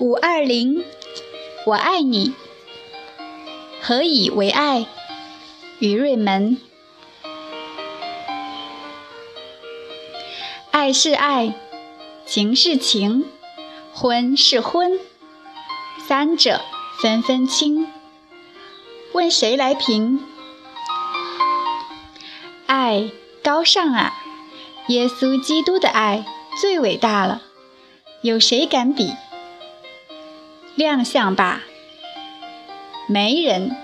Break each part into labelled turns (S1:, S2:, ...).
S1: 五二零，我爱你。何以为爱？于瑞门。爱是爱，情是情，婚是婚，三者分分清。问谁来评？爱高尚啊！耶稣基督的爱最伟大了，有谁敢比？亮相吧，媒人。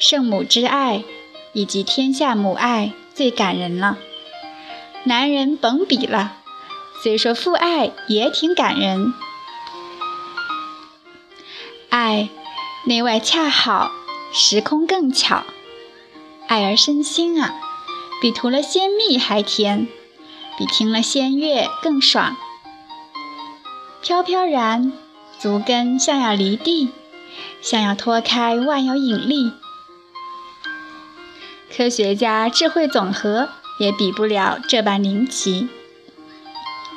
S1: 圣母之爱以及天下母爱最感人了，男人甭比了，虽说父爱也挺感人。爱内外恰好，时空更巧，爱而身心啊，比涂了仙蜜还甜，比听了仙乐更爽。飘飘然，足跟像要离地，像要脱开万有引力。科学家智慧总和也比不了这般灵奇。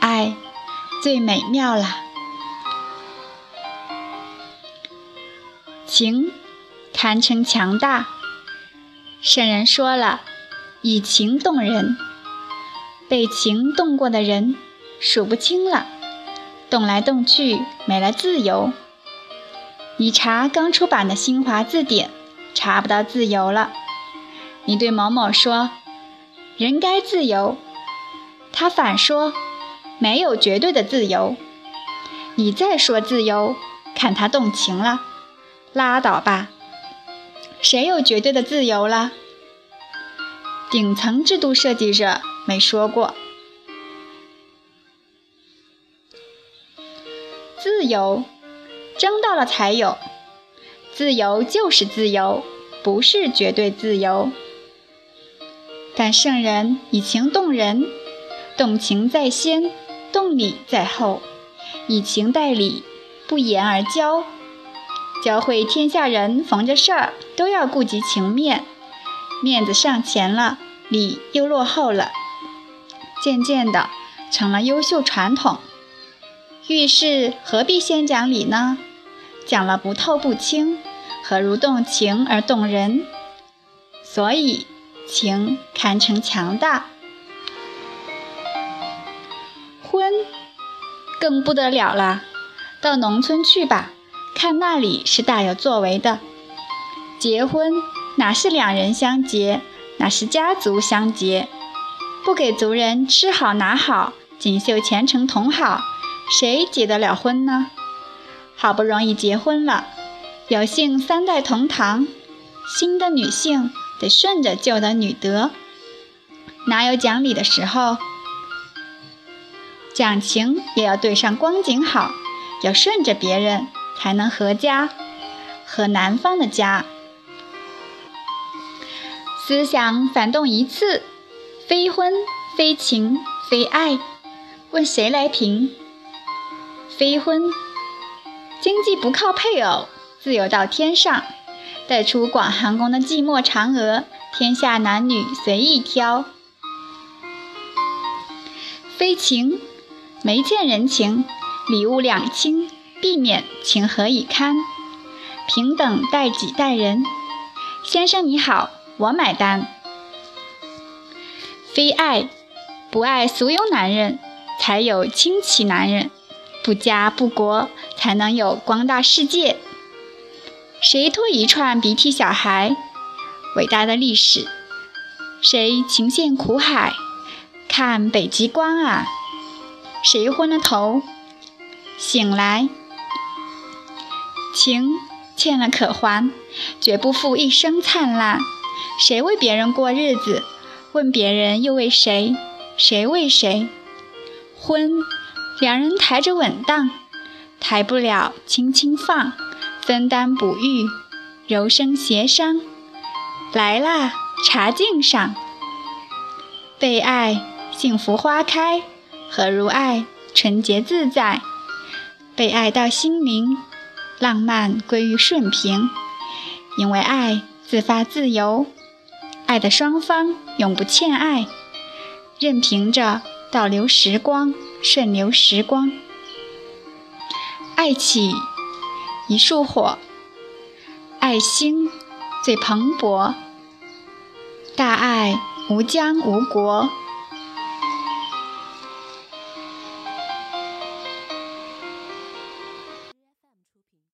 S1: 爱，最美妙了。情，堪称强大。圣人说了，以情动人，被情动过的人数不清了。动来动去，没了自由。你查刚出版的新华字典，查不到自由了。你对某某说：“人该自由。”他反说：“没有绝对的自由。”你再说自由，看他动情了，拉倒吧。谁有绝对的自由了？顶层制度设计者没说过。自由，争到了才有。自由就是自由，不是绝对自由。但圣人以情动人，动情在先，动理在后，以情代理，不言而教，教会天下人逢着事儿都要顾及情面，面子上前了，理又落后了，渐渐的成了优秀传统。遇事何必先讲理呢？讲了不透不清，何如动情而动人？所以情堪称强大。婚更不得了了，到农村去吧，看那里是大有作为的。结婚哪是两人相结，哪是家族相结。不给族人吃好拿好，锦绣前程同好。谁结得了婚呢？好不容易结婚了，有幸三代同堂，新的女性得顺着旧的女德，哪有讲理的时候？讲情也要对上光景好，要顺着别人才能合家，合男方的家。思想反动一次，非婚非情非爱，问谁来评？非婚，经济不靠配偶，自由到天上。带出广寒宫的寂寞嫦娥，天下男女随意挑。非情，没欠人情，礼物两清，避免情何以堪？平等待己待人，先生你好，我买单。非爱，不爱俗有男人，才有清奇男人。不家不国，才能有光大世界。谁拖一串鼻涕小孩？伟大的历史。谁情陷苦海？看北极光啊！谁昏了头？醒来。情欠了可还，绝不负一生灿烂。谁为别人过日子？问别人又为谁？谁为谁？婚。两人抬着稳当，抬不了轻轻放，分担哺育，柔声协商。来啦，茶敬上。被爱，幸福花开，何如爱，纯洁自在。被爱到心灵，浪漫归于顺平。因为爱自发自由，爱的双方永不欠爱，任凭着倒流时光。顺流时光。爱起一束火，爱心最蓬勃。大爱无疆无国。